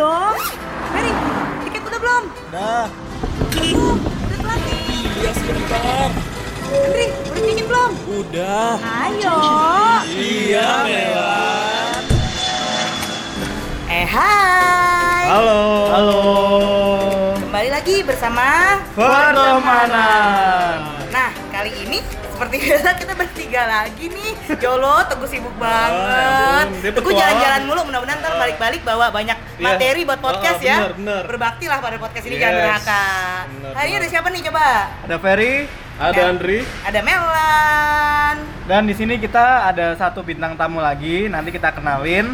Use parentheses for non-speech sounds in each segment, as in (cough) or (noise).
dong. Mary, tiket udah belum? Dah. Oh, udah telat nih. Iya sebentar. Andri, udah tiket belum? Udah. Ayo. Iya, Melan. Eh, hai. Halo. Halo. Kembali lagi bersama Pertemanan. Seperti (laughs) biasa kita bertiga lagi nih. Yolo, Teguh sibuk banget. ampun, dia Teguh jalan-jalan mulu, mudah-mudahan ntar balik-balik bawa banyak Iya. materi buat podcast Ah, ya. bener, bener. Berbakti lah pada podcast ini Yes. jangan. Bener, Hari ini ada siapa nih coba? Ada Ferry Ada. Andri. Ada Melan. dan di sini kita ada satu bintang tamu lagi. Nanti kita kenalin.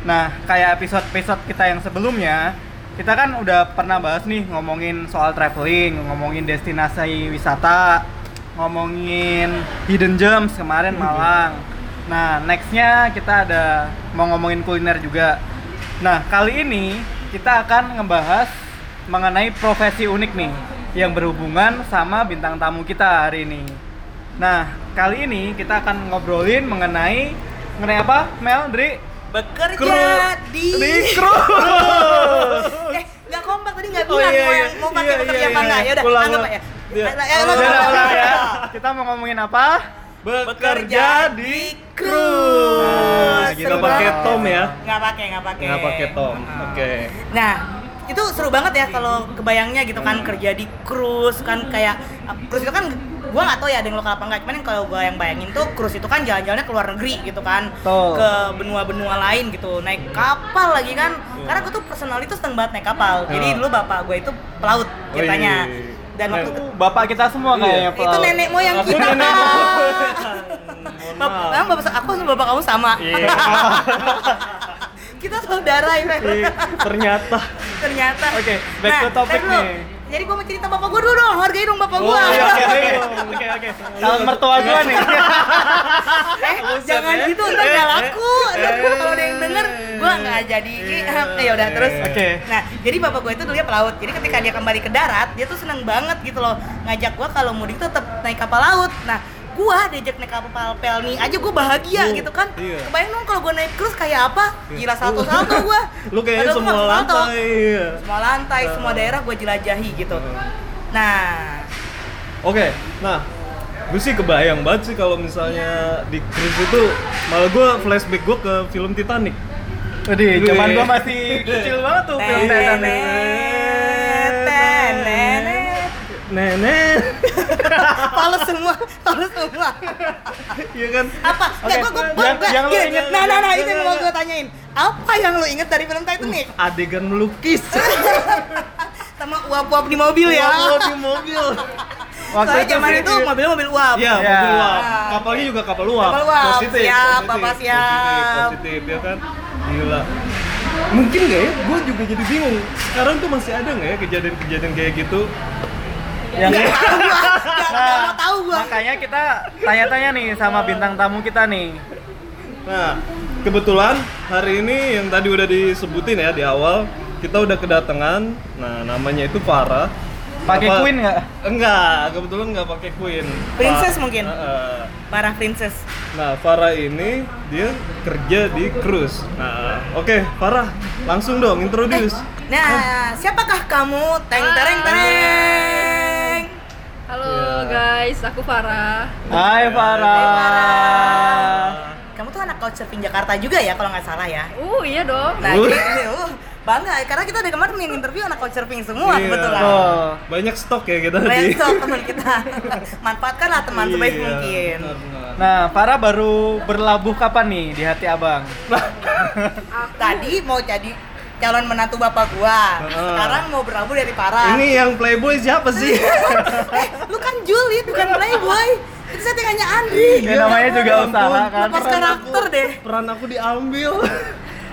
Nah, kayak episode-episode kita yang sebelumnya, kita kan udah pernah bahas nih ngomongin soal traveling, ngomongin destinasi wisata, ngomongin hidden gems kemarin Malang. Nah, nextnya kita ada mau ngomongin kuliner juga. Nah, kali ini kita akan ngebahas mengenai profesi unik nih yang berhubungan sama bintang tamu kita hari ini. Nah, kali ini kita akan ngobrolin mengenai mengenai apa? Mel, Dri? Bekerja Kru- di Di cruise. Eh, nggak kompak tadi nggak Oh, bilang iya, mau iya. yang mau pakai Iya, bekerja iya, apa iya. enggak. Ya udah, anggap ya. Iya. Ya ulang, ulang ya. Kita mau ngomongin apa? Bekerja di cruise. Nah, gitu pakai dong. Tom ya. Nggak pakai, nggak pakai. Nggak pakai Tom. Oke. Nah, itu seru banget ya kalau kebayangnya gitu kan kerja di cruise kan kayak cruise itu kan gua nggak tahu ya ada yang lokal apa enggak cuman kalau gua yang bayangin tuh cruise itu kan jalan-jalannya ke luar negeri gitu kan Betul. ke benua-benua lain gitu naik kapal lagi kan karena gua tuh personal itu seneng banget naik kapal jadi Ya. dulu bapak gue itu pelaut ceritanya Wih. Dan waktu Keren. Bapak kita semua Iya. kayaknya itu pelaut. nenek moyang Aku kita nenek moyang. Bapak, emang bapak aku sama bapak kamu sama Iya. (laughs) kita saudara ya Ternyata. ternyata Oke, back to topic nih. Jadi gua mau cerita bapak gua dulu dong hargai dong bapak gua Oh, iya, Oke, oke. Calon mertua gua nih. eh jangan gitu ntar Eh, laku ntar eh. kalau ada yang denger gua nggak jadi Iya. eh ya udah terus Oke. nah jadi bapak gua itu dulunya pelaut jadi ketika dia kembali ke darat dia tuh seneng banget gitu loh ngajak gua kalau mudik tetap naik kapal laut nah gua diajak naik kapal pelni aja gua bahagia Oh, gitu kan iya. kebayang dong kalau gua naik cruise kayak apa gila salto salto gua (laughs) Lu kayaknya Padahal gua semua salto. lantai. iya. semua lantai semua daerah gua jelajahi gitu nah Oke, nah gue sih kebayang banget sih kalau misalnya di cruise itu malah gue flashback gue ke film Titanic. Jadi, zaman gua masih kecil banget tuh film Titanic. Nenek, Fals semua, fals semua. iya kan? Apa? Nggak, Oke, gua, gua, yang- gua- yang lu gini, inget- Nah, nah, nah, itu yang mau gue tanyain. Apa yang lu inget dari film Titanic? Adegan melukis. Sama uap-uap di mobil ya. Wah, di mobil. Waktu Soalnya itu zaman itu mobilnya mobil uap. Iya, Ya. mobil uap. Kapalnya juga kapal uap. Kapal uap. Positif. Siap, positif, Bapak, siap. Positif, positif ya kan? Gila. Mungkin nggak ya? Gue juga jadi bingung. Sekarang tuh masih ada nggak ya kejadian-kejadian kayak gitu? Yang Nggak tahu gua, mau tahu gua. makanya kita tanya-tanya nih sama bintang tamu kita nih. Nah, kebetulan hari ini yang tadi udah disebutin ya di awal, kita udah kedatangan. Nah, namanya itu Farah. Pakai Apa- Queen nggak? Enggak, kebetulan nggak pakai Queen. Princess Fa- mungkin? Heeh. Parah princess. Nah, Farah ini dia kerja di cruise. Nah, oke, Farah, langsung dong introduce. Nah, siapakah kamu? Teng tereng tereng. Halo Ya. guys, aku Farah. Hai Farah. Kamu tuh anak couchsurfing Jakarta juga ya kalau nggak salah ya? Uh, iya dong. Nah, Uh. jadi, (laughs) uh, bangga karena kita dari kemarin yang interview anak couchsurfing semua Iya. kebetulan. Oh. Banyak stok ya kita Banyak di. stok (laughs) teman kita. Manfaatkanlah teman sebaik Iya, mungkin. benar-benar. Nah, Farah baru berlabuh kapan nih di hati abang? Tadi mau jadi calon menantu bapak gua. Heeh. Sekarang mau berlabuh dari para. Ini yang playboy siapa sih? (laughs) eh, lu kan Juliet bukan playboy. Itu settingannya Andri. Ya namanya juga Ya ampun. usaha kan. Lepas karakter deh. Peran aku diambil. (laughs)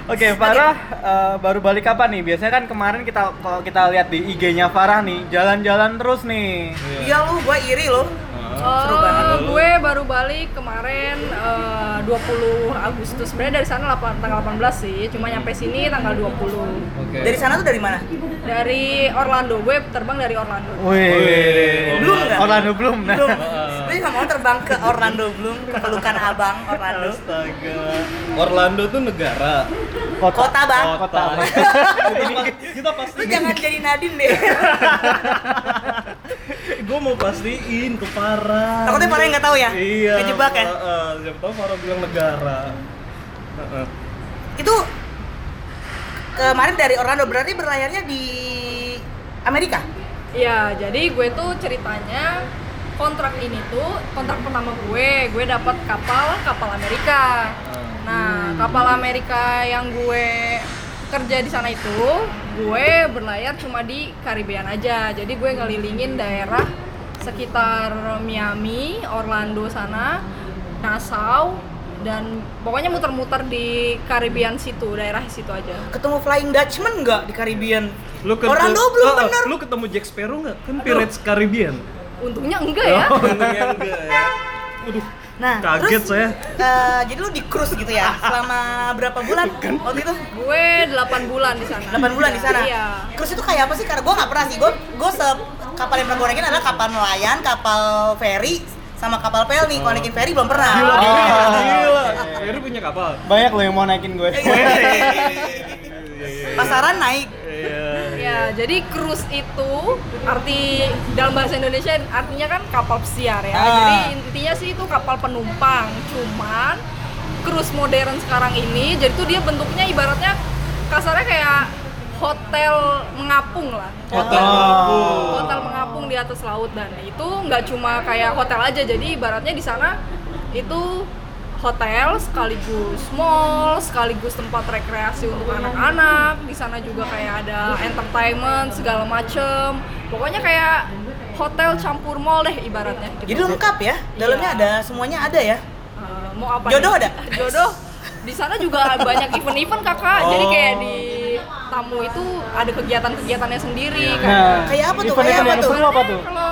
Oke, Farah eh, baru balik kapan nih? Biasanya kan kemarin kita kalau kita lihat di IG-nya Farah nih, jalan-jalan terus nih. Iya lu, gua iri Seru Oh, banget. gue baru balik kemarin eh, 20 Agustus. Sebenarnya dari sana 8, tanggal 18 sih, cuma nyampe sini tanggal 20. Oke. Dari sana tuh dari mana? Dari Orlando, gue terbang dari Orlando. Wih. Belum nggak? Orlando belum. Nah. Belum. Mau terbang ke Orlando belum? Ke pelukan abang Orlando. Astaga. Orlando tuh negara. Kota. Kota, Bang. Kota. kita, pas- kita pasti Lu jangan jadi Nadine deh. (laughs) gue mau pastiin ke Farah Takutnya Farah yang nggak tahu ya? iya Kejebak ya? Heeh, siapa tahu Farah bilang negara Heeh. Itu kemarin dari Orlando berarti berlayarnya di Amerika. Iya, jadi gue tuh ceritanya kontrak ini tuh kontrak pertama gue, gue dapat kapal kapal Amerika. Nah, kapal Amerika yang gue kerja di sana itu, gue berlayar cuma di Karibian aja. Jadi gue ngelilingin daerah sekitar Miami, Orlando sana, Nassau, dan pokoknya muter-muter di Karibian situ, daerah situ aja. Ketemu Flying Dutchman nggak di lu ke- Orlando belum Heeh, bener. lu ketemu Jack Sparrow nggak kan Pirates Caribbean Untungnya enggak ya. oh untungnya enggak (laughs) ya Nah, kaget terus, saya eh, jadi lu di cruise gitu ya? Selama berapa bulan waktu itu? Gue 8 bulan di sana. 8 bulan di sana. Iya. Cruise itu kayak apa sih? Karena gue nggak pernah sih. Gue gue se kapal yang pernah gue naikin adalah kapal nelayan, kapal feri, sama kapal pel nih. Kalau naikin feri belum pernah. gila Oh. gila gila Heru punya kapal Banyak loh yang mau naikin gue. Pasaran naik. iya Ya, jadi cruise itu arti dalam bahasa Indonesia artinya kan kapal pesiar ya. Ah. Jadi intinya sih itu kapal penumpang. Cuman cruise modern sekarang ini jadi tuh dia bentuknya ibaratnya kasarnya kayak hotel mengapung lah. hotel Oh. mengapung. Hotel mengapung di atas laut dan itu nggak cuma kayak hotel aja. Jadi ibaratnya di sana itu hotel sekaligus mall sekaligus tempat rekreasi untuk anak-anak di sana juga kayak ada entertainment segala macem pokoknya kayak hotel campur mall deh ibaratnya gitu. Jadi lengkap ya. Dalamnya Iya. ada semuanya ada ya. Eh, mau apa Jodoh nih? ada? (laughs) jodoh di sana juga banyak event-event kakak jadi Oh. kayak di tamu itu ada kegiatan-kegiatannya sendiri Iya. kayak Nah, Kayak apa tuh? Kayak apa tuh? apa tuh? kalau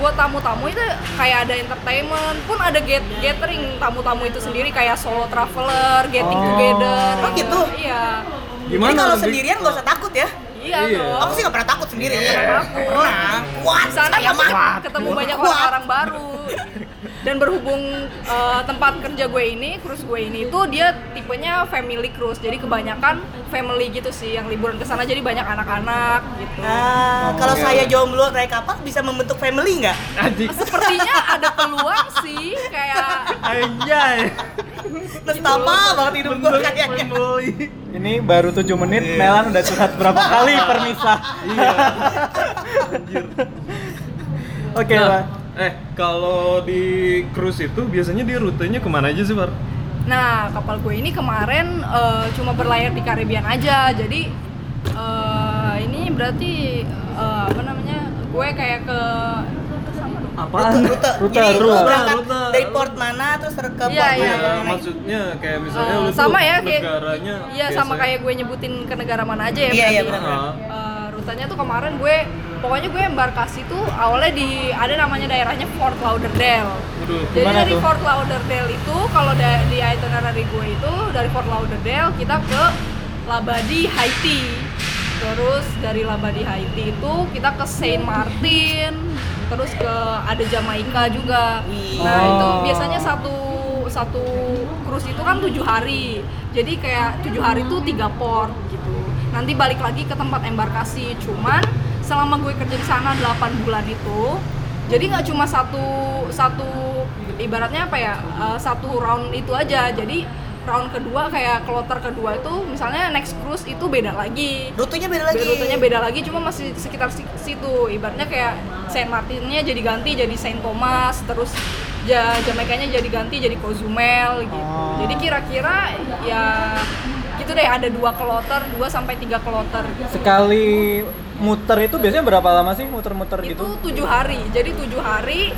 buat tamu-tamu itu kayak ada entertainment pun ada get gathering tamu-tamu itu sendiri kayak solo traveler, getting Oh. together. Oh, gitu? Iya. Gimana Jadi kalau sendirian gak usah takut ya. Iya Iya. dong. Aku sih gak pernah takut sendiri. Pernah. Pernah. Kuat. Di sana mah. ketemu banyak Kuat. orang-orang baru. Dan berhubung eh, tempat kerja gue ini, cruise gue ini itu dia tipenya family cruise. Jadi kebanyakan family gitu sih yang liburan ke sana jadi banyak anak-anak gitu. Nah, kalau Oke. saya jomblo naik kapal bisa membentuk family nggak? Sepertinya ada peluang sih kayak Anjay. Nestapa banget hidup gue kayaknya. Ini baru 7 menit, Iya. Melan udah curhat berapa kali permisah. Iya. Anjir. (laughs) Oke Nah, lah. Eh kalau di cruise itu biasanya dia rutenya ke mana aja sih, Far? Nah, kapal gue ini kemarin eh, cuma berlayar di Karibian aja. Jadi eh, ini berarti eh, apa namanya? Gue kayak ke sama dong. Apaan? Rute, Rute, Jadi rute. berangkat Rute. dari port mana terus ke port Iya, mana? iya. Maksudnya kayak misalnya Eh, lu tuh sama ya kayak negaranya Iya, sama kayak gue nyebutin ke negara mana aja ya. Iya, iya, benar. Eh, rutenya tuh kemarin gue pokoknya gue embarkasi tuh awalnya di ada namanya daerahnya Fort Lauderdale. Waduh, Jadi dari tuh? Fort Lauderdale itu kalau da- di itinerary gue itu dari Fort Lauderdale kita ke Labadie, Haiti. Terus dari Labadie, Haiti itu kita ke Saint Martin, terus ke ada Jamaika juga. Nah, itu Oh. biasanya satu satu cruise itu kan tujuh hari. Jadi kayak tujuh hari itu tiga port gitu. Nanti balik lagi ke tempat embarkasi. Cuman selama gue kerja di sana 8 bulan itu, jadi nggak cuma satu satu ibaratnya apa ya eh, satu round itu aja. Jadi round kedua kayak kloter kedua itu misalnya next cruise itu beda lagi. Rutenya beda lagi. Rutenya beda lagi cuma masih sekitar si- situ. Ibaratnya kayak Saint Martinnya jadi ganti jadi Saint Thomas terus ja Jamaikanya jadi ganti jadi Cozumel gitu. Oh. Jadi kira-kira ya gitu deh ada dua kloter, dua sampai tiga kloter. Sekali muter itu biasanya berapa lama sih muter-muter Itu gitu? tujuh hari. Jadi tujuh hari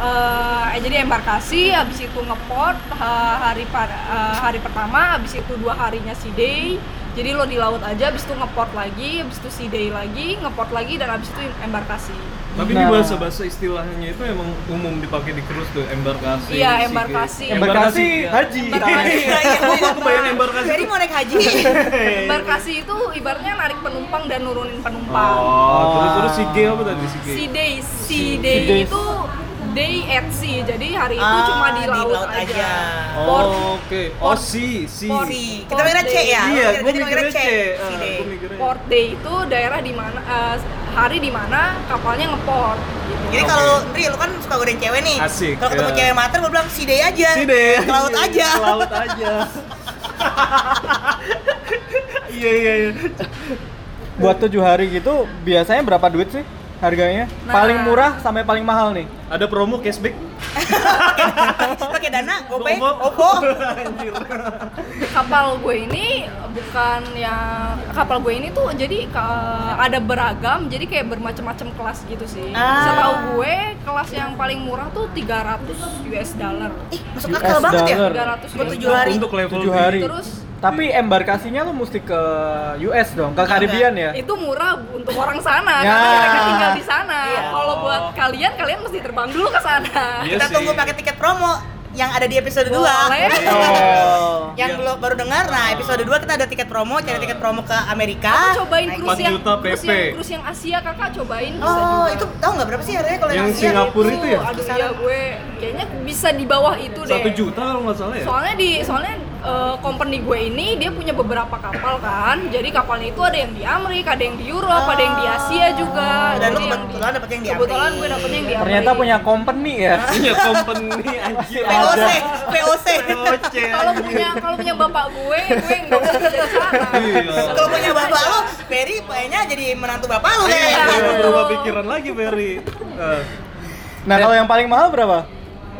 eh jadi embarkasi, habis itu ngeport ha- hari eh, hari pertama, habis itu dua harinya sea day. Jadi lo di laut aja, habis itu ngeport lagi, habis itu sea day lagi, ngeport lagi dan habis itu embarkasi. Tapi di Nah. bahasa-bahasa istilahnya itu emang umum dipakai di cruise tuh, embarkasi. Iya, embarkasi. Embarkasi ya. haji. Embarkasi. Iya, iya. (laughs) Kebayang embarkasi. Ferry mau naik haji. (laughs) Embarkasi itu ibaratnya narik penumpang dan nurunin penumpang. Oh, terus terus sige apa tadi sige? Sea day, Sea day days. itu day at sea. Jadi hari itu Ah, cuma di di laut, laut aja. aja. Port, Oh, oke. Oh, si, si. Port- kita mikirnya C ya? Iya, Kita gue mikirnya mikirnya C. Ah, port day itu daerah di mana eh, hari di mana kapalnya ngeport. Gitu. Jadi Oke. kalau Ndri, lu kan suka godain cewek nih. Asik, Kalau ketemu ya. cewek mater, gue bilang si deh aja. Si deh. Ke laut aja. Ke laut aja. (laughs) Iya, iya, iya. Buat tujuh hari gitu biasanya berapa duit sih harganya? Nah. Paling murah sampai paling mahal nih. Ada promo cashback? (laughs) Pakai dana, GoPay. (laughs) Anjir. kapal gue ini bukan yang kapal gue ini tuh jadi ada beragam jadi kayak bermacam-macam kelas gitu sih. Ah. Setahu gue kelas yang paling murah tuh 300 US dollar. Ih, masuk akal banget ya. dollar. 300 Buat US tujuh hari. Untuk level Tujuh B. hari. Terus Tapi embarkasinya lu mesti ke US dong, ke Karibian ya? itu murah untuk orang sana Ya. karena mereka tinggal di sana. Iya. Kalau buat kalian kalian mesti terbang dulu ke sana. Iya Kita sih. tunggu pakai tiket promo yang ada di episode 2. Boleh. Oh. (laughs) Yang Iya. belum baru dengar, nah episode 2 kita ada tiket promo, cari tiket promo ke Amerika. Kakak cobain cruise 4 yang juta cruise yang cruise yang Asia kakak cobain bisa Oh, juga. itu tahu nggak berapa sih harganya kalau Yang Asia? Singapura itu ya? Aduh ya gue kayaknya bisa di bawah itu deh. Satu juta kalau nggak salah ya? Soalnya di soalnya eh, company gue ini dia punya beberapa kapal kan. Jadi kapalnya itu ada yang di Amerika, ada yang di Eropa, ada yang di Asia juga. Dan lu Jadi yang kebetulan dapet yang di Kebetulan gue dapetnya yang di Amrik. Ternyata punya company ya. (laughs) Iya, company anjir. POC. POC. POC. Kalau punya kalau punya bapak gue, gue nggak sana. Iya. Kalau punya bapak lu, Ferry kayaknya jadi menantu bapak lu Iya, kayaknya. Aduh. berubah pikiran lagi, Ferry. Eh, Nah, kalau yang paling mahal berapa?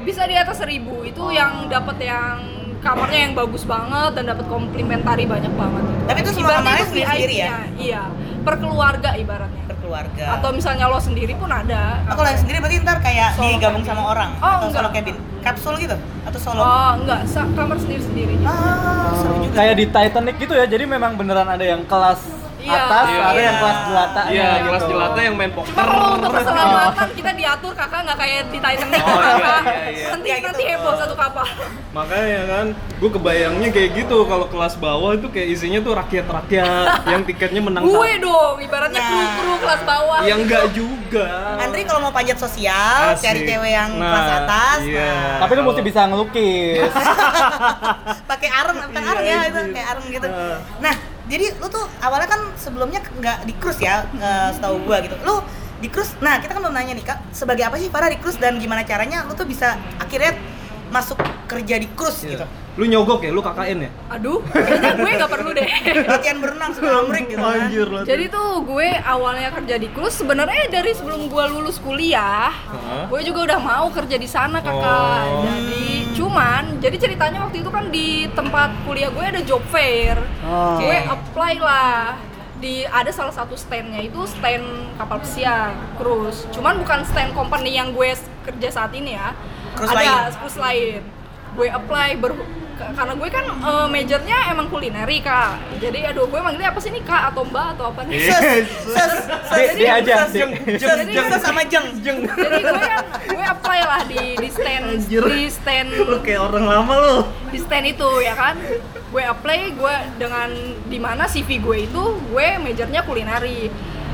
Bisa di atas seribu itu yang dapat yang kamarnya yang bagus banget dan dapat komplimentari banyak banget. Tapi itu semua kamarnya itu sendiri-sendiri ya? Iya, per keluarga ibaratnya. Berkeluarga. Atau misalnya lo sendiri pun ada. Oh, kalau yang sendiri berarti ntar kayak Solo digabung cabin. sama orang Oh, atau enggak. solo cabin, kapsul gitu atau solo. Oh, enggak, sa- kamar sendiri-sendiri. Ah, seru juga. Kayak di Titanic gitu ya. Jadi memang beneran ada yang kelas. Atas, Iya. ada yang Iya. kelas jelata Iya, gitu. kelas jelata yang main poker. Cuma kalau untuk keselamatan kita diatur kakak nggak kayak di Titanic Oh, iya, kakak. iya, iya. Nanti Kayak nanti gitu. heboh satu kapal. Makanya kan, gue kebayangnya kayak gitu kalau kelas bawah itu kayak isinya tuh rakyat-rakyat (laughs) yang tiketnya menang Gue dong, ibaratnya Nah. kru-kru kelas bawah. Yang enggak juga. Andri kalau mau panjat sosial, Asik. cari cewek yang Nah, kelas atas, iya. nah, Tapi lu mesti bisa ngelukis. (laughs) pakai areng, bukan Iya, areng ya iya. itu kayak areng gitu. Nah. Jadi lu tuh awalnya kan sebelumnya nggak di cruise ya, setahu gua gitu. Lu di cruise, nah kita kan belum nanya nih kak, sebagai apa sih para di cruise dan gimana caranya lu tuh bisa akhirnya masuk kerja di cruise Iya. gitu. Lu nyogok ya, lu KKN ya? Aduh, kayaknya gue nggak perlu deh. Latihan berenang sebelum Amrik gitu kan. Anjir lah. Jadi tuh gue awalnya kerja di cruise sebenarnya dari sebelum gue lulus kuliah, Hah? gue juga udah mau kerja di sana kakak. Oh. Jadi cuman, jadi ceritanya waktu itu kan di tempat kuliah gue ada job fair, Oh. gue apply lah di ada salah satu standnya itu stand kapal pesiar cruise. Cuman bukan stand company yang gue kerja saat ini ya. Cruise ada lain. cruise lain. Gue apply ber karena gue kan eh, majornya emang kulineri kak. Jadi aduh gue manggilnya apa sih nih kak atau mbak atau apa nih? Iya. Ses, ses, aja, ses, Jadi- ses sama jeng. Jeng. Jadi gue kan gue apply lah di di stand Anjir. di stand Lu kayak orang lama lu. di stand itu ya kan gue apply gue dengan di mana CV gue itu gue majornya kulineri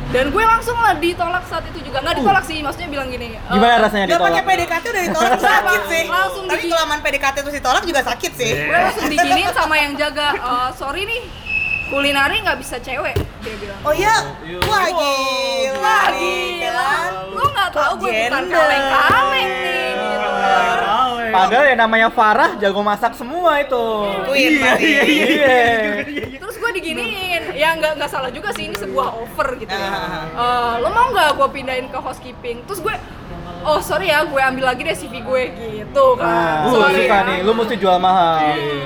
dan gue langsung lah ditolak saat itu juga nggak ditolak sih maksudnya bilang gini eh, Gimana rasanya Gak pakai ditolak? PDKT udah ditolak sakit sih. Langsung Tapi di- kelamaan PDKT terus ditolak juga sakit sih. Iya. gue langsung diginiin sama yang jaga "Eh, sorry nih kulineri nggak bisa cewek dia bilang Oh iya, Iya. wah gila Wah gila, lo nggak tahu gue bukan Gender. kaleng-kaleng nih gitu kan. Padahal yang namanya Farah jago masak semua itu. Iya, iya, iya. Iya. terus gue diginiin ya nggak nggak salah juga sih ini sebuah offer gitu ya Ah. Eh, lo mau nggak gue pindahin ke housekeeping terus gue oh sorry ya gue ambil lagi deh CV gue gitu kan lu sorry suka ya. nih, lu mesti jual mahal.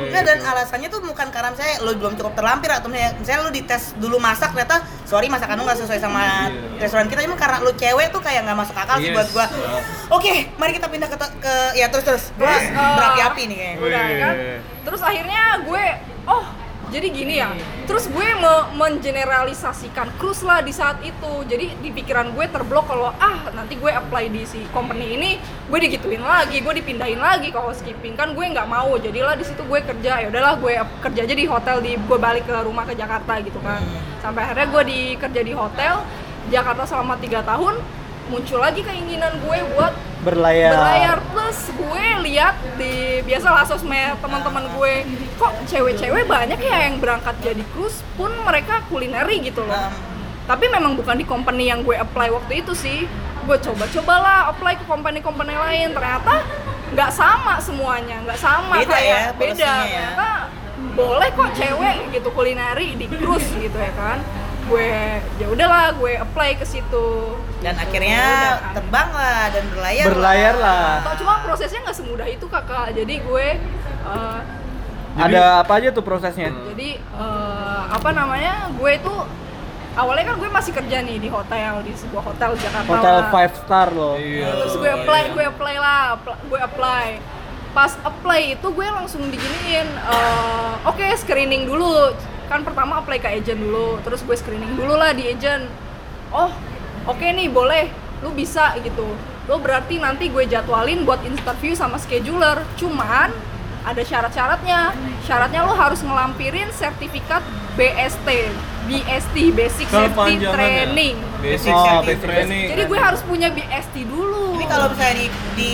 Nah dan alasannya tuh bukan karena misalnya lo belum cukup terlampir atau misalnya, misalnya lo dites dulu masak ternyata sorry masakan lo nggak sesuai sama Iya. restoran kita cuma karena lo cewek tuh kayak nggak masuk akal sih Yes. buat gua. Oke, mari kita pindah ke, ke ya terus terus. Gua Terus, eh, berapi-api nih kayaknya. udah kan terus akhirnya gue oh jadi gini ya terus gue me- mengeneralisasikan cruise lah di saat itu. Jadi di pikiran gue terblok kalau ah nanti gue apply di si company ini gue digituin lagi gue dipindahin lagi ke housekeeping. Kan gue nggak mau jadilah di situ gue kerja. Ya udahlah gue kerja aja di hotel di gue balik ke rumah ke Jakarta gitu kan. Sampai akhirnya gue di kerja di hotel Jakarta selama tiga tahun muncul lagi keinginan gue buat Berlayar. berlayar. Plus gue lihat di biasalah sosmed teman-teman gue kok cewek-cewek banyak ya yang berangkat jadi cruise pun mereka kulineri gitu loh. Um, tapi memang bukan di company yang gue apply waktu itu sih. Gue coba-cobalah apply ke company-company lain. Ternyata nggak sama semuanya nggak sama Beda ya, kayak beda. polisinya ya. ternyata boleh kok cewek gitu kulineri di cruise gitu ya kan gue ya udahlah gue apply ke situ dan akhirnya Udah. terbang lah dan berlayar. Berlayar lah. Atau cuma prosesnya nggak semudah itu kakak jadi gue uh, Ada apa aja tuh prosesnya? jadi uh, apa namanya gue itu awalnya kan gue masih kerja nih di hotel di sebuah hotel di Jakarta Hotel lah. five star loh. Iya. terus gue apply gue apply lah apply- gue apply pas apply itu gue langsung diginiin eh, oke screening dulu kan pertama apply ke agent dulu terus gue screening dulu lah di agent. Oh oke nih boleh. Lu bisa gitu. Lo berarti nanti gue jadwalin buat interview sama scheduler. Cuman ada syarat-syaratnya. Syaratnya lo harus ngelampirin sertifikat BST BST Basic Safety Kepanjangannya. Training. Basic Oh, safety basic training. jadi gue harus punya BST dulu. Ini kalau misalnya di di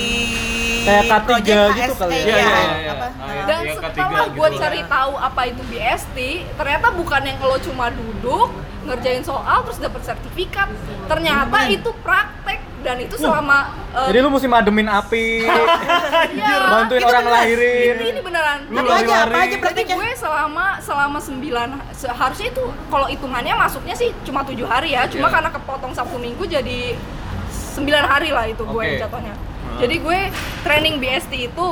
Kayak K3 project gitu kali ya? iya, Iya, iya, iya. apa? Ah, iya. Dan setelah ketiga gue gitu. cari tahu apa itu BST, ternyata bukan yang lo cuma duduk ngerjain soal terus dapat sertifikat. Ternyata itu praktek dan itu selama eh, Jadi lu mesti mademin api, (laughs) iya, bantuin orang beneran. lahirin. ini, ini beneran. Lu Apa aja, apa aja prakteknya? gue selama selama 9 seharusnya itu kalau hitungannya masuknya sih cuma tujuh hari ya, cuma Iya. karena kepotong Sabtu Minggu jadi 9 hari lah itu gue Oke. jatuhnya. Hmm. Jadi gue training BST itu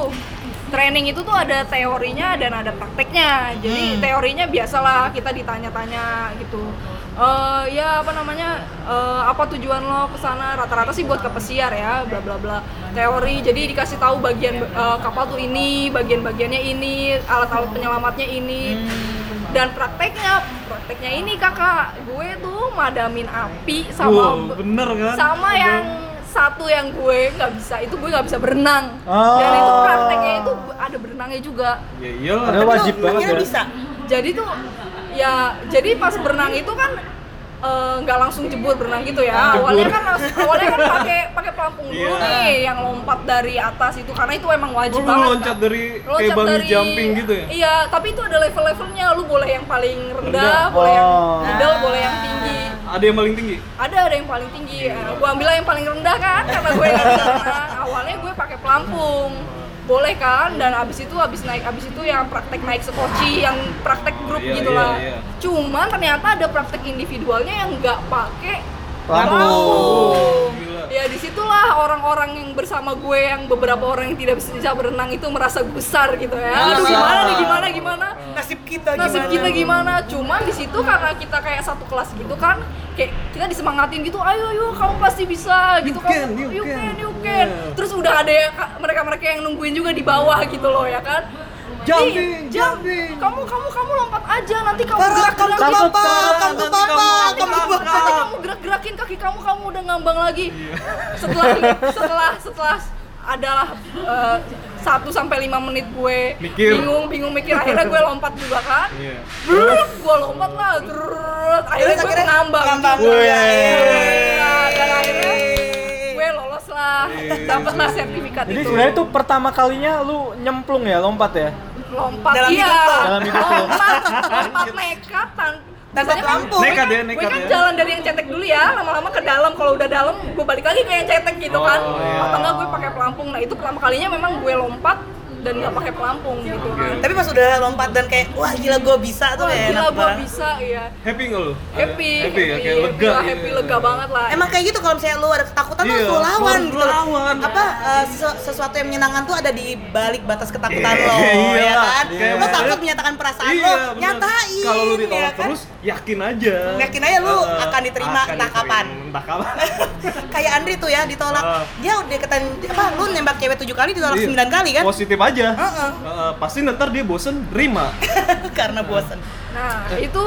training itu tuh ada teorinya dan ada prakteknya. Jadi Hmm. teorinya biasalah kita ditanya-tanya gitu. Eh ya apa namanya eh, apa tujuan lo ke sana rata-rata sih buat ke pesiar ya bla bla bla teori jadi dikasih tahu bagian eh, kapal tuh ini bagian-bagiannya ini alat-alat penyelamatnya ini dan prakteknya prakteknya ini kakak gue tuh madamin api sama Wow, bener kan? sama yang satu yang gue nggak bisa itu gue nggak bisa berenang Oh. dan itu prakteknya itu ada berenangnya juga Ya iyalah. Ada wajib banget ya. bisa. jadi tuh ya jadi pas berenang itu kan eh, nggak langsung jebur berenang gitu ya Jebur. awalnya kan awalnya kan pakai pakai pelampung dulu Iya. nih yang lompat dari atas itu karena itu emang Oh, wajib lu banget loncat kan. dari Loncat kayak bungee dari- jumping gitu ya? iya tapi itu ada level-levelnya lu boleh yang paling rendah, Rendah. boleh yang Oh. middle boleh yang tinggi Ada yang paling tinggi? ada ada yang paling tinggi Eh, gua ambil yang paling rendah kan karena gue nggak bisa renang (laughs) awalnya gue pakai pelampung boleh kan dan abis itu abis naik abis itu yang praktek naik sekoci yang praktek grup Iya, gitu iya, lah iya. cuman ternyata ada praktek individualnya yang nggak pakai Pelampung. pelampung. Ya di situlah orang-orang yang bersama gue yang beberapa orang yang tidak bisa berenang itu merasa gusar gitu ya. Aduh gimana nih gimana? gimana Nasib kita nasib gimana? kita gimana? Cuman di situ karena kita kayak satu kelas gitu kan kayak kita disemangatin gitu ayo ayo kamu pasti bisa gitu You can, kamu you you can." can you can. Terus udah ada yang mereka mereka yang nungguin juga di bawah gitu loh ya kan Jumping, jump. jumping. kamu kamu kamu lompat aja nanti kamu Farah, gerak kamu gerak kamu nanti bapak, kamu kamu tuh ngambang. bapak. nanti kamu gerak-gerakin kaki kamu kamu udah ngambang lagi Iya. setelah setelah setelah adalah eh, satu sampai lima menit gue Mikir. bingung bingung mikir akhirnya gue lompat juga kan Iya. Gue lompat lah Drrrr, akhirnya gue ngambang ngambang. Nah, dan akhirnya (laughs) lolos lah Iya. dapatlah sertifikat Jadi itu sebenarnya itu pertama kalinya lu nyemplung ya, lompat ya? lompat Dalam iya hidup. Dalam hidup lo. lompat lompat nekat tan Tanpa biasanya kan pelampung. Nekat ya, gue kan ya. jalan dari yang cetek dulu ya lama-lama ke dalam kalau udah dalam gue balik lagi ke yang cetek gitu kan Oh, iya. atau enggak gue pakai pelampung nah itu pertama kalinya memang gue lompat dan nggak pakai pelampung gitu kan Tapi pas udah lompat dan kayak wah gila gue bisa tuh Wah, gila gue bisa ya Happy nggak lu? happy Happy ya, kayak lega. lah, gitu happy ya. lega banget lah Emang kayak gitu kalau misalnya lu ada ketakutan tuh Iya, harus lu lawan gitu. lawan. Apa sesu- sesuatu yang menyenangkan tuh ada di balik batas ketakutan Iya, lo, (laughs) iya. ya kan? Iya. Lo takut menyatakan perasaan Iya, lo, nyatain. Kalau lu ya ditolak kan? Yakin aja. Yakin aja lu Heeh. akan diterima Akan entah diterima, kapan. Entah kapan. (laughs) kayak Andri tuh ya ditolak. Ah. Dia udah ketan apa lu nembak cewek tujuh kali ditolak Iya. sembilan kali kan? Positif aja. Heeh. Heeh, pasti ntar dia bosen, terima. (laughs) Karena bosen. Nah, itu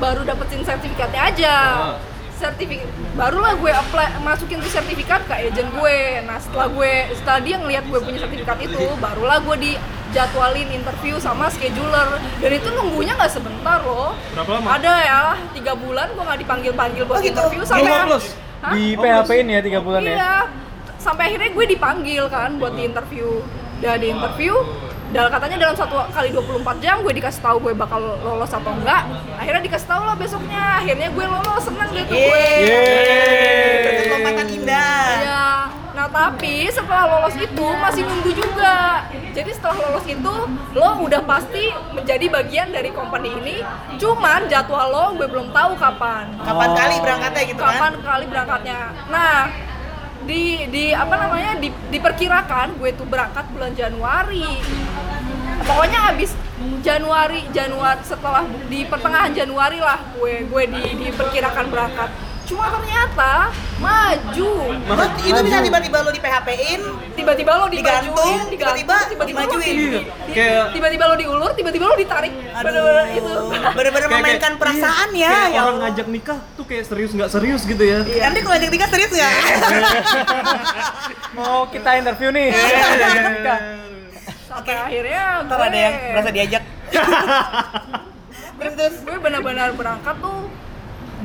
baru dapetin sertifikatnya aja. Ah. Sertifikat barulah gue apply masukin tuh sertifikat ke agent gue. Nah, setelah gue setelah dia ngelihat gue punya sertifikat itu, barulah gue dijadwalin interview sama scheduler. Dan itu nunggunya nggak sebentar loh. Berapa lama? Ada ya, tiga bulan gue nggak dipanggil-panggil buat Oh, gitu? interview sampai? Di PHP ini ya tiga bulan ya. Iya. Sampai akhirnya gue dipanggil kan buat di interview. Udah di interview, dan katanya dalam satu kali 24 jam gue dikasih tahu gue bakal lolos atau enggak. Akhirnya dikasih tahu lah besoknya. Akhirnya gue lolos, seneng deh tuh gue. Yeay. Berkat lompatan indah. Iya. Nah tapi setelah lolos itu masih nunggu juga. Jadi setelah lolos itu lo udah pasti menjadi bagian dari company ini. Cuman jadwal lo gue belum tahu kapan. Kapan Oh. kali berangkatnya gitu Kapan kan? kali berangkatnya. Nah di di apa namanya di, diperkirakan gue tuh berangkat bulan Januari. Pokoknya habis Januari Januari setelah di pertengahan Januari lah gue gue di, diperkirakan berangkat. Cuma ternyata maju Lo, itu bisa tiba-tiba lo di PHP-in, tiba-tiba lo Digantung, tiba-tiba dimajuin. di- Iya. tiba-tiba lo diulur, tiba-tiba lo ditarik. Bener-bener itu. bener-bener memainkan kayak- perasaan iya, ya. kayak ya orang ngajak nikah tuh kayak serius nggak serius gitu ya Nanti kalau ngajak nikah serius nggak? (laughs) Mau kita interview nih. Iya. Sampai akhirnya Ntar gue, ada yang merasa diajak. (laughs) terus. gue benar-benar berangkat tuh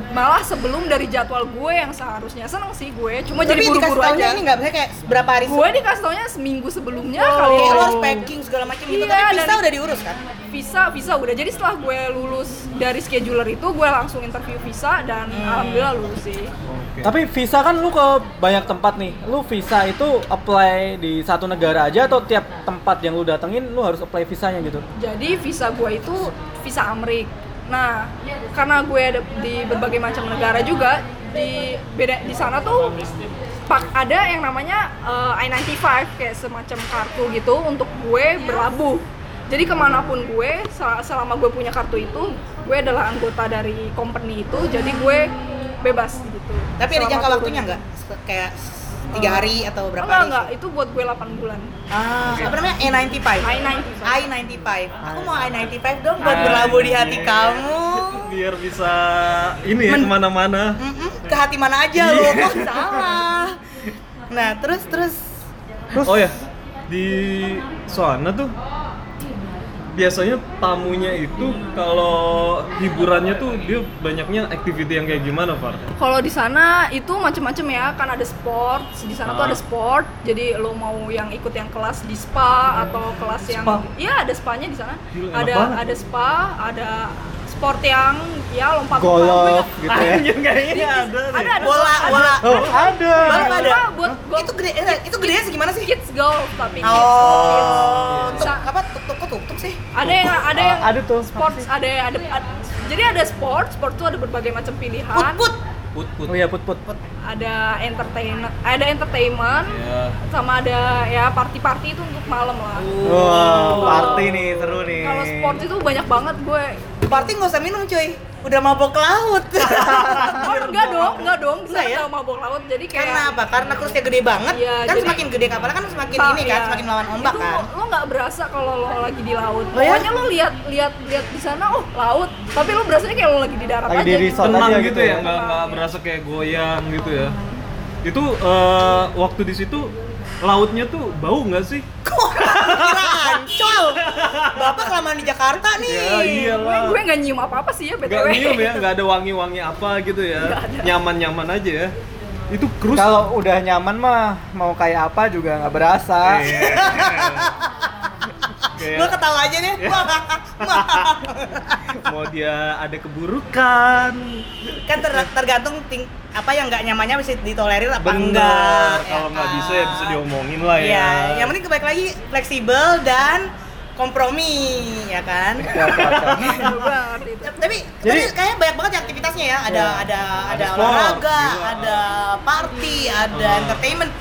malah sebelum dari jadwal gue yang seharusnya seneng sih gue cuma Tapi jadi buru-buru aja ini nggak bisa kayak berapa hari gue dikasih taunya seminggu sebelumnya kali Kayak ya lo harus packing segala macam gitu. Iya, Tapi visa udah diurus kan? visa visa udah jadi setelah gue lulus dari scheduler itu gue langsung interview visa dan Hmm. alhamdulillah lulus sih Oke. Tapi visa kan lu ke banyak tempat nih. Lu visa itu apply di satu negara aja atau tiap tempat yang lu datengin lu harus apply visanya gitu? jadi visa gue itu visa Amrik nah karena gue ada di berbagai macam negara juga di beda di sana tuh pak ada yang namanya eh, I-95 kayak semacam kartu gitu untuk gue berlabuh. Jadi ke mana pun gue sel- selama gue punya kartu itu gue adalah anggota dari company itu jadi gue bebas gitu. Tapi ada jangka waktunya nggak? Kayak tiga hari atau berapa enggak hari? enggak itu buat gue 8 bulan Ah, apa namanya? E95. I-95 I95. Aku mau I95 dong buat berlabuh di hati kamu. biar bisa ini ya ke mana-mana ke hati mana aja lo, kok salah. Nah, terus terus oh ya di sana tuh biasanya tamunya itu kalau hiburannya tuh dia banyaknya activity yang kayak gimana Far? Kalau di sana itu macam-macam ya, kan ada sport. Di sana tuh Ah. ada sport. Jadi lo mau yang ikut yang kelas di spa atau kelas yang Spa? Iya, ada spanya di sana. Gila, ada banget. ada spa, ada sport yang ya lompat Golf gitu ya. Anjir kayaknya ada. Ada ada bola ada- bola. Oh, ada. Ada. Bola buat golf. Itu gede, eh, itu gedenya segimana sih? kids golf tapi kids, Oh, kids. tuk, Bisa- apa tuk tuk kok tuk tuk sih? Ada yang ada yang ada tuh. sports ada ada, ada jadi ada sport sport tuh ada berbagai macam pilihan Put put. put put Oh iya put put. ada entertainment ada entertainment ya sama ada ya party-party itu untuk malam lah. Wah, party nih seru nih. Kalau sport itu banyak banget gue. Party nggak usah minum cuy. Udah mabok laut. (laughs) Oh enggak dong, enggak dong. Bisa Enggak ya? nggak mabok laut. Jadi kayak Karena apa? Karena krusnya gede banget. Iya, kan jadi- semakin gede kapalnya kan semakin Sa- ini kan, iya. semakin melawan ombak itu kan. lo nggak berasa kalau lo lagi di laut. Oh ya? Pokoknya lo lihat lihat lihat di sana, oh laut. Tapi lo berasanya kayak lo lagi di darat Lagi aja. di gitu. tenang aja gitu, gitu ya ya? nggak nggak berasa kayak goyang gitu ya itu eh, waktu di situ lautnya tuh bau nggak sih (laughs) Kok kira ancol? Bapak kelamaan di Jakarta nih. ya Gue iyalah gue nggak nyium apa apa sih ya nggak btw. nyium ya nggak ada (laughs) wangi-wangi apa gitu ya nyaman nyaman aja ya itu cruise Kalau udah nyaman mah mau kayak apa juga nggak berasa. Iya. (laughs) Kayak Gua ketawa aja nih. Iya. mau dia ada keburukan kan ter- tergantung ting apa yang nggak nyamannya bisa ditolerir apa bener enggak. kalau ya nggak kan? bisa ya bisa diomongin lah ya Iya, yang penting kebalik lagi fleksibel dan kompromi, ya kan? Itu. tapi Jadi- tapi kayaknya banyak banget ya aktivitasnya ya. Ada Iya. ada ada, sport, olahraga, gila. ada party, ada entertainment.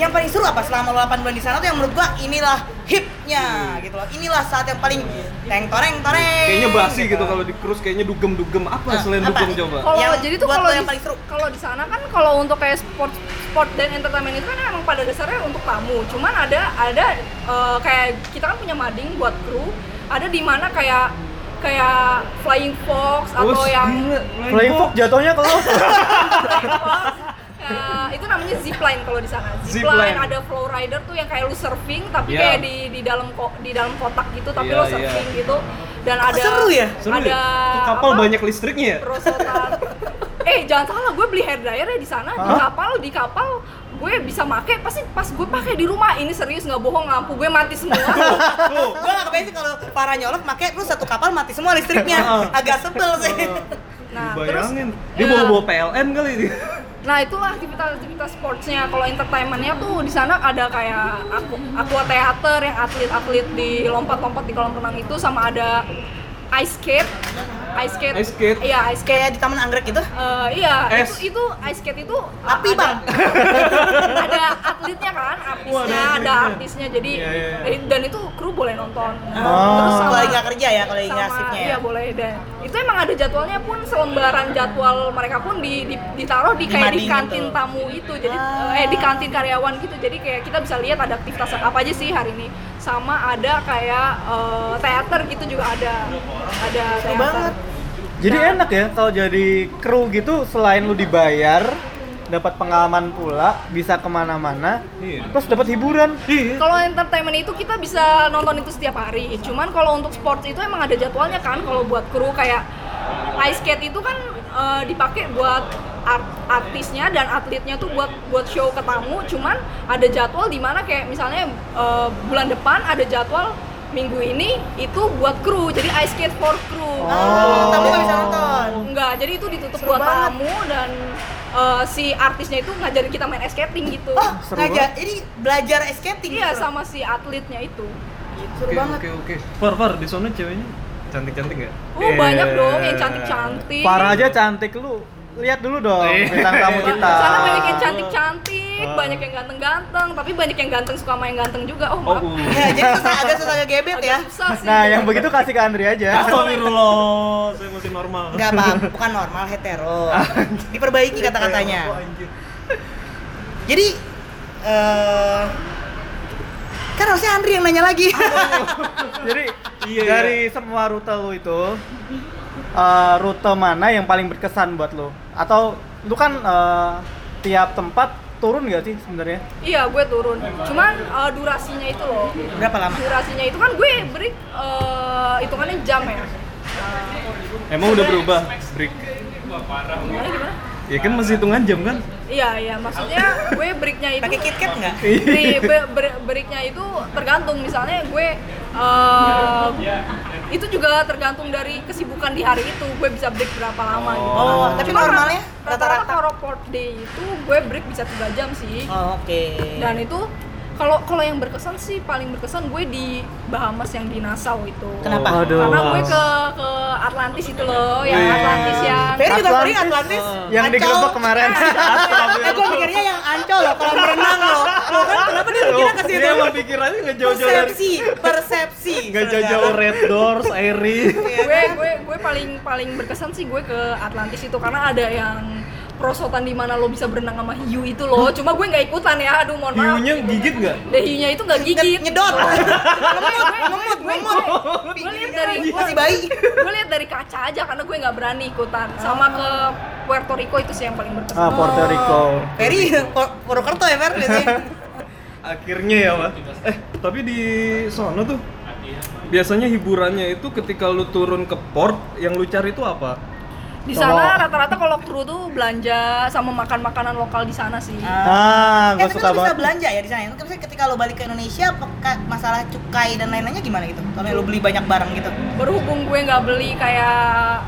Yang paling seru apa selama lo 8 bulan di sana tuh yang menurut gua inilah hipnya gitu loh. Inilah saat yang paling teng toreng toreng. kayaknya basi gitu kalau di cruise kayaknya dugem dugem apa Nah, selain apa? dugem coba Kalau Yang jadi tuh kalau yang paling seru. kalau di sana kan kalau untuk kayak sport sport dan entertainment itu kan emang pada dasarnya untuk tamu. Cuman ada ada eh, kayak kita kan punya mading buat kru. Ada di mana kayak kayak flying fox atau Oh, yang Flying fox jatuhnya ke (laughs) eh, itu namanya zipline kalau di sana. Zipline Zipline. ada flow rider tuh yang kayak lu surfing tapi Iya. kayak di di dalam ko- di dalam kotak gitu tapi Iya, lo surfing gitu. Dan Kok ada seru ya? Seru ada ya? Kapal apa? banyak listriknya ya? eh jangan salah gue beli hair dryer ya di sana di kapal di kapal gue bisa make pasti pas gue pakai di rumah ini serius nggak bohong lampu gue mati semua Tuh. Gue gak kebayang sih kalau para nyolok make terus satu kapal mati semua listriknya. Agak sebel sih. nah terus Bayangin. Dia ya, bawa-bawa PLN kali dia. Nah itulah aktivitas-aktivitas sportsnya. Kalau entertainmentnya tuh di sana ada kayak aku aqua theater yang atlet-atlet di lompat-lompat di kolam renang itu sama ada ice skate ice skate Ice skate? iya ice skate Kayak di Taman Anggrek gitu. Eh, iya, Es. itu, itu ice skate itu Api, ada- Bang. (laughs) ada atletnya kan, artisnya, Wah, ada ada atletnya. artisnya. Jadi Iya, iya, iya. eh, dan itu kru boleh nonton. Oh. Kalau lagi nggak kerja ya, kalau lagi sama- ngasipnya ya. Iya boleh dan itu emang ada jadwalnya pun selembaran jadwal mereka pun di, di- ditaruh di kayak di Dimadingin kantin tuh. tamu itu jadi Ah. eh di kantin karyawan gitu jadi kayak kita bisa lihat ada aktivitas apa aja sih hari ini sama ada kayak eh, teater gitu juga ada ada Seru teater. banget. Jadi Nah. enak ya kalau jadi kru gitu selain lu dibayar, dapat pengalaman pula, bisa ke mana-mana, Iya. terus dapat hiburan. Iya. Kalau entertainment itu kita bisa nonton itu setiap hari. Cuman kalau untuk sports itu emang ada jadwalnya kan. Kalau buat kru kayak ice skate itu kan eh, dipakai buat art- artisnya dan atletnya tuh buat buat show ke tamu. Cuman ada jadwal di mana kayak misalnya eh, bulan depan ada jadwal minggu ini itu buat kru. Jadi ice skate for crew. Oh, tamu nggak bisa nonton. Enggak, jadi itu ditutup Seru buat banget. tamu dan eh, si artisnya itu ngajarin kita main ice skating gitu. Oh, Seru ngajak. Ini belajar ice skating. Iya gitu. sama si atletnya itu. Seru Oke, banget. Oke, oke. Far, Far, di sana ceweknya cantik-cantik nggak? Oh banyak Eh. dong yang cantik-cantik. Parah aja cantik lu. Lihat dulu dong Iya. bintang tamu kita. Sana banyak yang cantik-cantik, Ah. banyak yang ganteng-ganteng, tapi banyak yang ganteng suka main ganteng juga. Oh Oh, maaf. uh. Ya, jadi susah (laughs) agak susah ngegebet ya. Agak susah sih. Nah, yang begitu kasih ke Andri aja. Astagfirullah, saya masih normal. Enggak apa, bukan normal hetero. (laughs) Diperbaiki kata-katanya. Oh. Jadi eh kan harusnya Andri yang nanya lagi. (laughs) Jadi Iya, dari semua rute lu itu eh, rute mana yang paling berkesan buat lu? Atau lu kan eh, tiap tempat turun gak sih sebenarnya? Iya, gue turun. Cuman uh, durasinya itu loh. Berapa lama? Durasinya itu kan gue break uh, hitungannya jam ya. Emang udah berubah break? Gimana gimana? Ya kan masih hitungan jam kan? Iya, iya. Maksudnya gue breaknya itu Pakai KitKat nggak? Ber- breaknya itu tergantung misalnya gue eh, itu juga tergantung dari kesibukan di hari itu gue bisa break berapa lama gitu. Oh, tapi Cuma normalnya rata- rata-rata kalau port day itu gue break bisa tiga jam sih. Oh, oke. Dan itu kalau kalau yang berkesan sih paling berkesan gue di Bahamas yang di Nassau itu. Kenapa? Aduh. Karena gue ke ke Atlantis itu loh, yang Wih. Atlantis yang Ferry juga Atlantis. sering Atlantis. Yang Ancol. digerebek kemarin. (laughs) Eh, gue mikirnya yang ancol loh, kolam renang loh. Loh kan kenapa dia mikirnya ke situ? Dia emang pikirannya nggak jauh-jauh Persepsi, persepsi. (laughs) nggak jauh-jauh Red Doors, Airy. Gue gue gue paling paling berkesan sih gue ke Atlantis itu karena ada yang perosotan di mana lo bisa berenang sama hiu itu loh. Cuma gue nggak ikutan ya. Aduh mohon maaf. Hiunya gigit nggak? Deh hiunya itu nggak gigit. Nyedot. Ngemut, gue gue gue lihat dari Masih bayi. gue lihat dari kaca aja karena gue nggak berani ikutan. Sama ke Puerto Rico itu sih yang paling berkesan. Ah, Puerto Rico. Ferry, Pur- Purwokerto ya Fer biasanya. (laughs) Akhirnya ya, Pak. Eh, tapi di sono tuh biasanya hiburannya itu ketika lu turun ke port yang lu cari itu apa? Di sana rata-rata kalau kru tuh belanja sama makan makanan lokal di sana sih. Ah, Eh, gue tapi suka lo bisa banget. belanja ya di sana. Itu misalnya ketika lo balik ke Indonesia, apakah masalah cukai dan lain-lainnya gimana gitu? Kalau lo beli banyak barang gitu. berhubung gue nggak beli kayak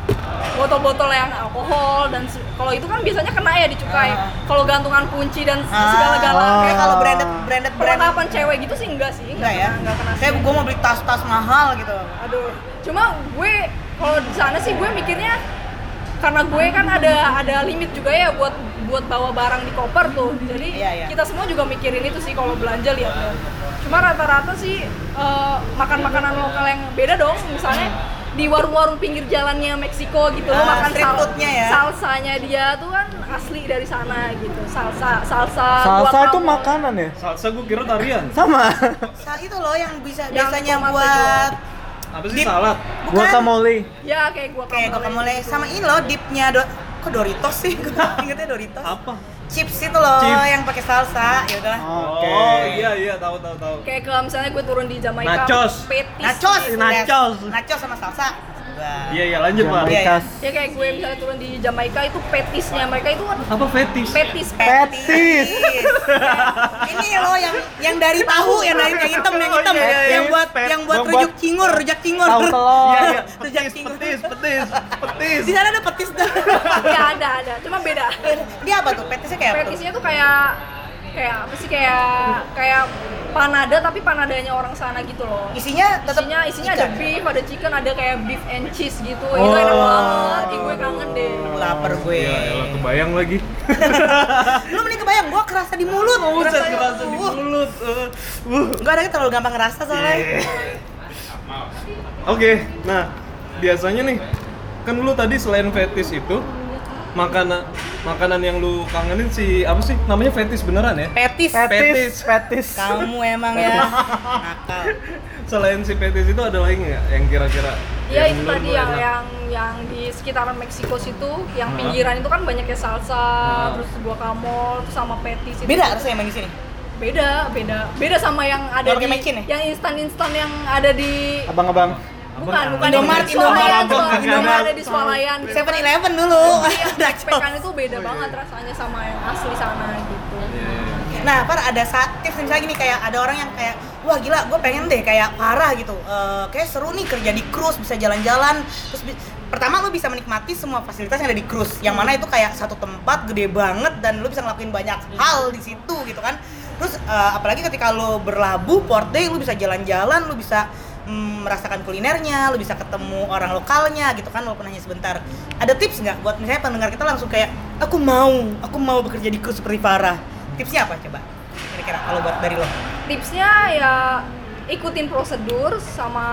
botol-botol yang alkohol dan kalau itu kan biasanya kena ya dicukai. Ah. Kalau gantungan kunci dan Ah. segala-galanya Kayak kalau branded branded brand perlengkapan cewek gitu sih enggak sih enggak ya? enggak kena Kayak gue mau beli tas-tas mahal gitu. aduh cuma gue kalau di sana sih gue mikirnya karena gue kan ada ada limit juga ya buat buat bawa barang di koper tuh jadi Iya, iya. kita semua juga mikirin itu sih kalau belanja lihat lihat cuma rata-rata sih eh, makan makanan lokal yang beda dong misalnya di warung-warung pinggir jalannya Meksiko gitu lo Ah, makan sal- ya. salsanya dia tuh kan asli dari sana gitu salsa salsa Salsa itu guacamole. makanan ya? Salsa gue kira tarian. Sama. Saat itu loh yang bisa Yang biasanya buat Apa sih Dip. salad? bukan Guacamole. ya kayak gua kayak guacamole sama ini loh dipnya do kok Doritos sih? Gue (laughs) ingetnya Doritos. Apa? Chips itu loh Chips. yang pakai salsa, ya udah. Oke. Oh, iya iya tahu tahu tahu. kayak ke misalnya gue turun di Jamaika Nachos. petis Nachos, Nachos. yes. nachos sama salsa. Iya iya lanjut pak. Iya, Jamaica. ya kayak gue misalnya turun di Jamaika itu petisnya mereka itu Apa fetish? petis Petis. (laughs) Ini loh yang yang dari tahu, yang dari yang hitam, yang hitam, iya, iya, yang buat pet- yang buat rujak cingur, rujak cingur. Tahu telur. Iya iya. (laughs) Rujak Petis cingur. petis petis petis. Di sana ada petis dah. ya ada ada cuma beda Dia apa tuh? Petisnya kayak apa petisnya tuh kayak kayak apa sih kayak kayak panada tapi panadanya orang sana gitu loh Isinya tetap isinya isinya ada ikan. beef ada chicken ada kayak beef and cheese gitu itu enak Oh. banget Ih, gue kangen deh Lapar gue. Iya elah kebayang lagi. (laughs) Lu mending kebayang, gua kerasa di mulut. Buset Rasanya. kerasa di Uh, mulut. Wuh. Gua ada terlalu gampang ngerasa soalnya. Iya. Oke, nah biasanya nih kan lu tadi selain fetis itu makanan makanan yang lu kangenin si apa sih namanya fetis beneran ya? Petis. Petis, petis. Kamu emang ya nakal. (laughs) Selain si fetis itu ada lagi nggak yang kira-kira? Iya itu tadi yang enak? yang yang di sekitaran Meksiko situ, yang pinggiran itu kan banyaknya salsa, Hah. terus guacamole, terus sama petis itu. Beda rasanya emang di sini. Beda, beda. Beda sama yang ada pakai di ya? yang instan-instan yang ada di Abang-abang. Bukan, bukan Indomaret, Indomaret, Indomaret. yang ada di Swalayan. Seven Eleven dulu. Iya, (laughs) Nachos. backpackan itu beda banget rasanya sama yang asli sana gitu. Iya, iya. Nah, par ada saat tips misalnya gini kayak ada orang yang kayak wah gila, gue pengen deh kayak parah gitu. Eh, kayak seru nih kerja di cruise, bisa jalan-jalan. Terus bi- pertama lu bisa menikmati semua fasilitas yang ada di cruise. Yang mana itu kayak satu tempat gede banget dan lu bisa ngelakuin banyak hal di situ gitu kan. Terus eh, apalagi ketika lu berlabuh port day, lu bisa jalan-jalan, lu bisa mm, merasakan kulinernya, lu bisa ketemu orang lokalnya gitu kan walaupun hanya sebentar. Ada tips nggak buat misalnya pendengar kita langsung kayak aku mau, aku mau bekerja di cruise seperti Farah. Tipsnya apa coba? Kira-kira kalau buat dari lo? Tipsnya ya ikutin prosedur sama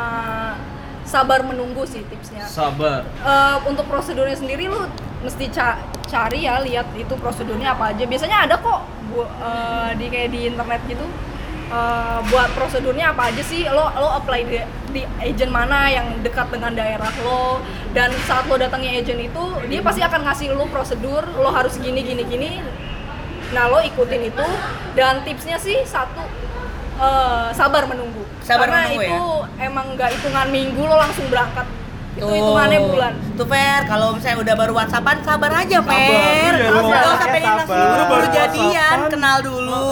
sabar menunggu sih tipsnya. Sabar. Eh, untuk prosedurnya sendiri lu mesti ca- cari ya lihat itu prosedurnya apa aja biasanya ada kok bu- eh, di kayak di internet gitu eh, buat prosedurnya apa aja sih? Lo lo apply di, di agent mana yang dekat dengan daerah lo? Dan saat lo datangi agent itu dia pasti akan ngasih lo prosedur lo harus gini gini gini. Nah lo ikutin itu. Dan tipsnya sih satu eh, sabar menunggu. Sabar karena menunggu ya? itu emang nggak hitungan minggu lo langsung berangkat itu hitungannya bulan Tuh Fer, kalau misalnya udah baru whatsappan sabar aja Fer iya, Gak lo. usah pengen langsung buru-buru Baru jadian, kenal dulu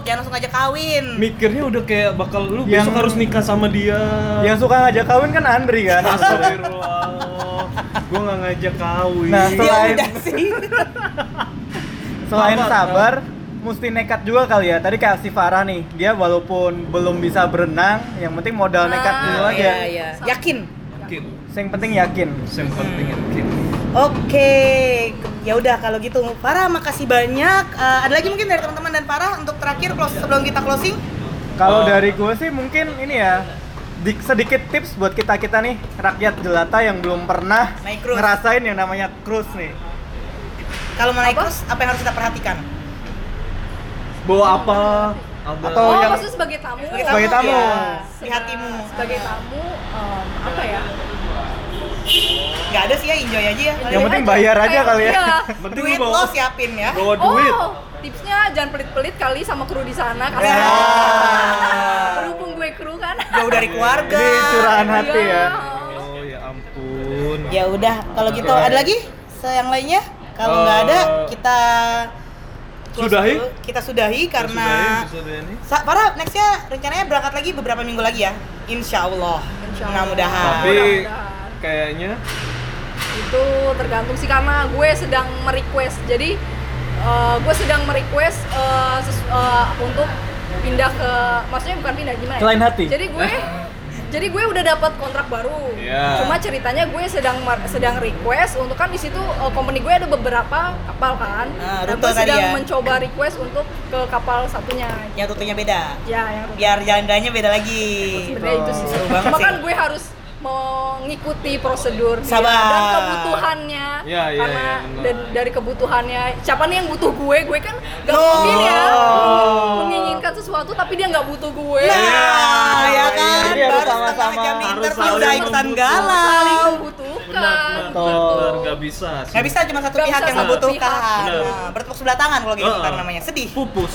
Jangan langsung aja kawin Mikirnya udah kayak bakal lu Yang- besok harus nikah sama dia. Yang suka ngajak kawin kan Andri kan. Astagfirullah. Gua nggak ngajak kawin. Nah, Selain- sih Selain Sabar, mesti nekat juga kali ya. Tadi kayak si Farah nih, dia walaupun belum bisa berenang, yang penting modal nekat Ah, dulu aja. Iya, iya Yakin? Yakin. Yang penting yakin. Yang penting yakin. Oke, ya udah kalau gitu Farah makasih banyak Eh, Ada lagi mungkin dari teman-teman dan Farah untuk terakhir close, sebelum kita closing Kalau Oh. dari gue sih mungkin ini ya, di- sedikit tips buat kita kita nih rakyat jelata yang belum pernah ngerasain yang namanya cruise nih. Kalau mau naik Apa? cruise, apa yang harus kita perhatikan? Bawa apa? Atau oh yang- maksudnya sebagai tamu Sebagai tamu. ya, Di hatimu sebagai tamu em, apa ya Gak ada sih ya, enjoy aja ya Yang penting bayar aja Kayak- kali ya. iya. (laughs) Penting Duit lo siapin ya bawa duit. Oh, tipsnya jangan pelit-pelit kali sama kru di sana karena Ya. (laughs) berhubung gue kru kan. Jauh dari keluarga Ini curahan hati Iya. ya. Oh ya ampun. Ya udah, kalau gitu ada lagi Se- yang lainnya? Kalau nggak Eh, ada, kita close sudahi? dulu. Kita sudahi karena Sudah, sudah ini. Sa- Farah nextnya rencananya berangkat lagi beberapa minggu lagi ya, Insya Allah. Insya Allah. Mudah-mudahan. Tapi Mudah-mudahan. kayaknya Itu tergantung sih karena gue sedang merequest. Jadi eh, gue sedang merequest eh, ses- eh, untuk pindah ke maksudnya bukan pindah gimana ya? Selain hati. Jadi gue (laughs) jadi gue udah dapat kontrak baru. Iya. Cuma ceritanya gue sedang sedang request untuk kan di situ eh, company gue ada beberapa kapal kan. Ah, Nah, rute gue sedang ya. mencoba request untuk ke kapal satunya. Yang rutenya beda. Ya, yang rute. Biar jalan-jalannya beda lagi. sebenarnya itu sih. Cuma kan gue harus mengikuti prosedur dia Sabar. dan kebutuhannya Ya, ya, karena ya, da- dari kebutuhannya siapa nih yang butuh gue gue kan gak No. mungkin ya Oh. menginginkan sesuatu tapi dia nggak butuh gue Nah, Iya, ya iya, kan. harus Baru setengah sama-sama. jam Harus interview saling udah ikutan membutuhkan. saling galau. membutuhkan benar nggak bisa sih. Nggak bisa cuma satu Nggak pihak yang membutuhkan. Nah, bertepuk sebelah tangan kalau gitu Heeh. kan namanya. Sedih. Pupus.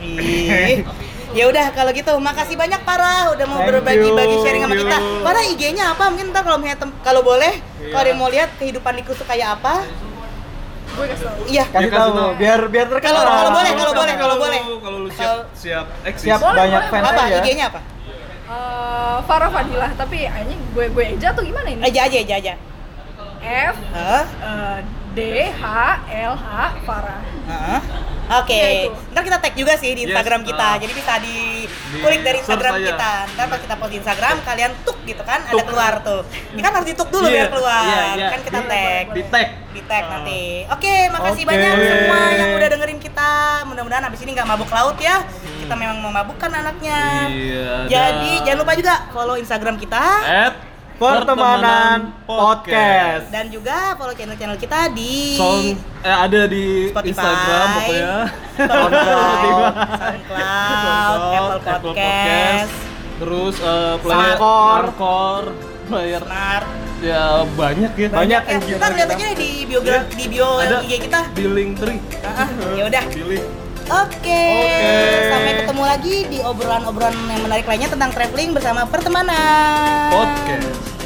Ih. (laughs) Ya udah kalau gitu, makasih banyak para udah mau berbagi-bagi sharing sama kita. you. Para IG-nya apa? Mungkin ntar kalau misalnya kalau boleh, Iya. kalau ada yang mau lihat kehidupan di tuh kayak apa? gue kasih tau Iya. Kasih kasih tahu tahu. biar biar terkenal. Kalau- kalau boleh, kalau boleh, kalau boleh. Kalau lu siap siap eksis. Siap Boleh, banyak fans Apa. IG-nya apa? Eh, Farah Fadilah tapi anjing gue gue aja tuh gimana ini Aja aja aja aja. F Hah? eh, D H L H Farah? Oke, Iya, itu. ntar kita tag juga sih di Yes, Instagram kita, ah. jadi bisa dikulik dari search Instagram kita. Ntar pas kita post di Instagram, kalian tuk gitu kan, ada Tuk. keluar tuh. Ini kan harus dituk dulu Iya, biar keluar, iya, iya. kan kita Di- tag, Di tag. di tag nanti. Oke, makasih Oke. banyak semua yang udah dengerin kita. Mudah-mudahan abis ini nggak mabuk laut ya. Kita memang memabukkan anaknya. Iya, Jadi dan- jangan lupa juga follow Instagram kita At Pertemanan Podcast. dan juga follow channel-channel kita di Sound eh ada di Spotify, Instagram pokoknya. SoundCloud, (laughs) SoundCloud, Apple Podcast, Terus eh player. Angkor, player Smart. ya banyak ya. Banyak ya. engineer Ntar lihat kita. aja di biogra- di bio Ada IG kita. di link tree. Ah, ya udah. Pilih. Oke. Oke. Sampai ketemu lagi di obrolan-obrolan yang menarik lainnya tentang traveling bersama pertemanan. Podcast.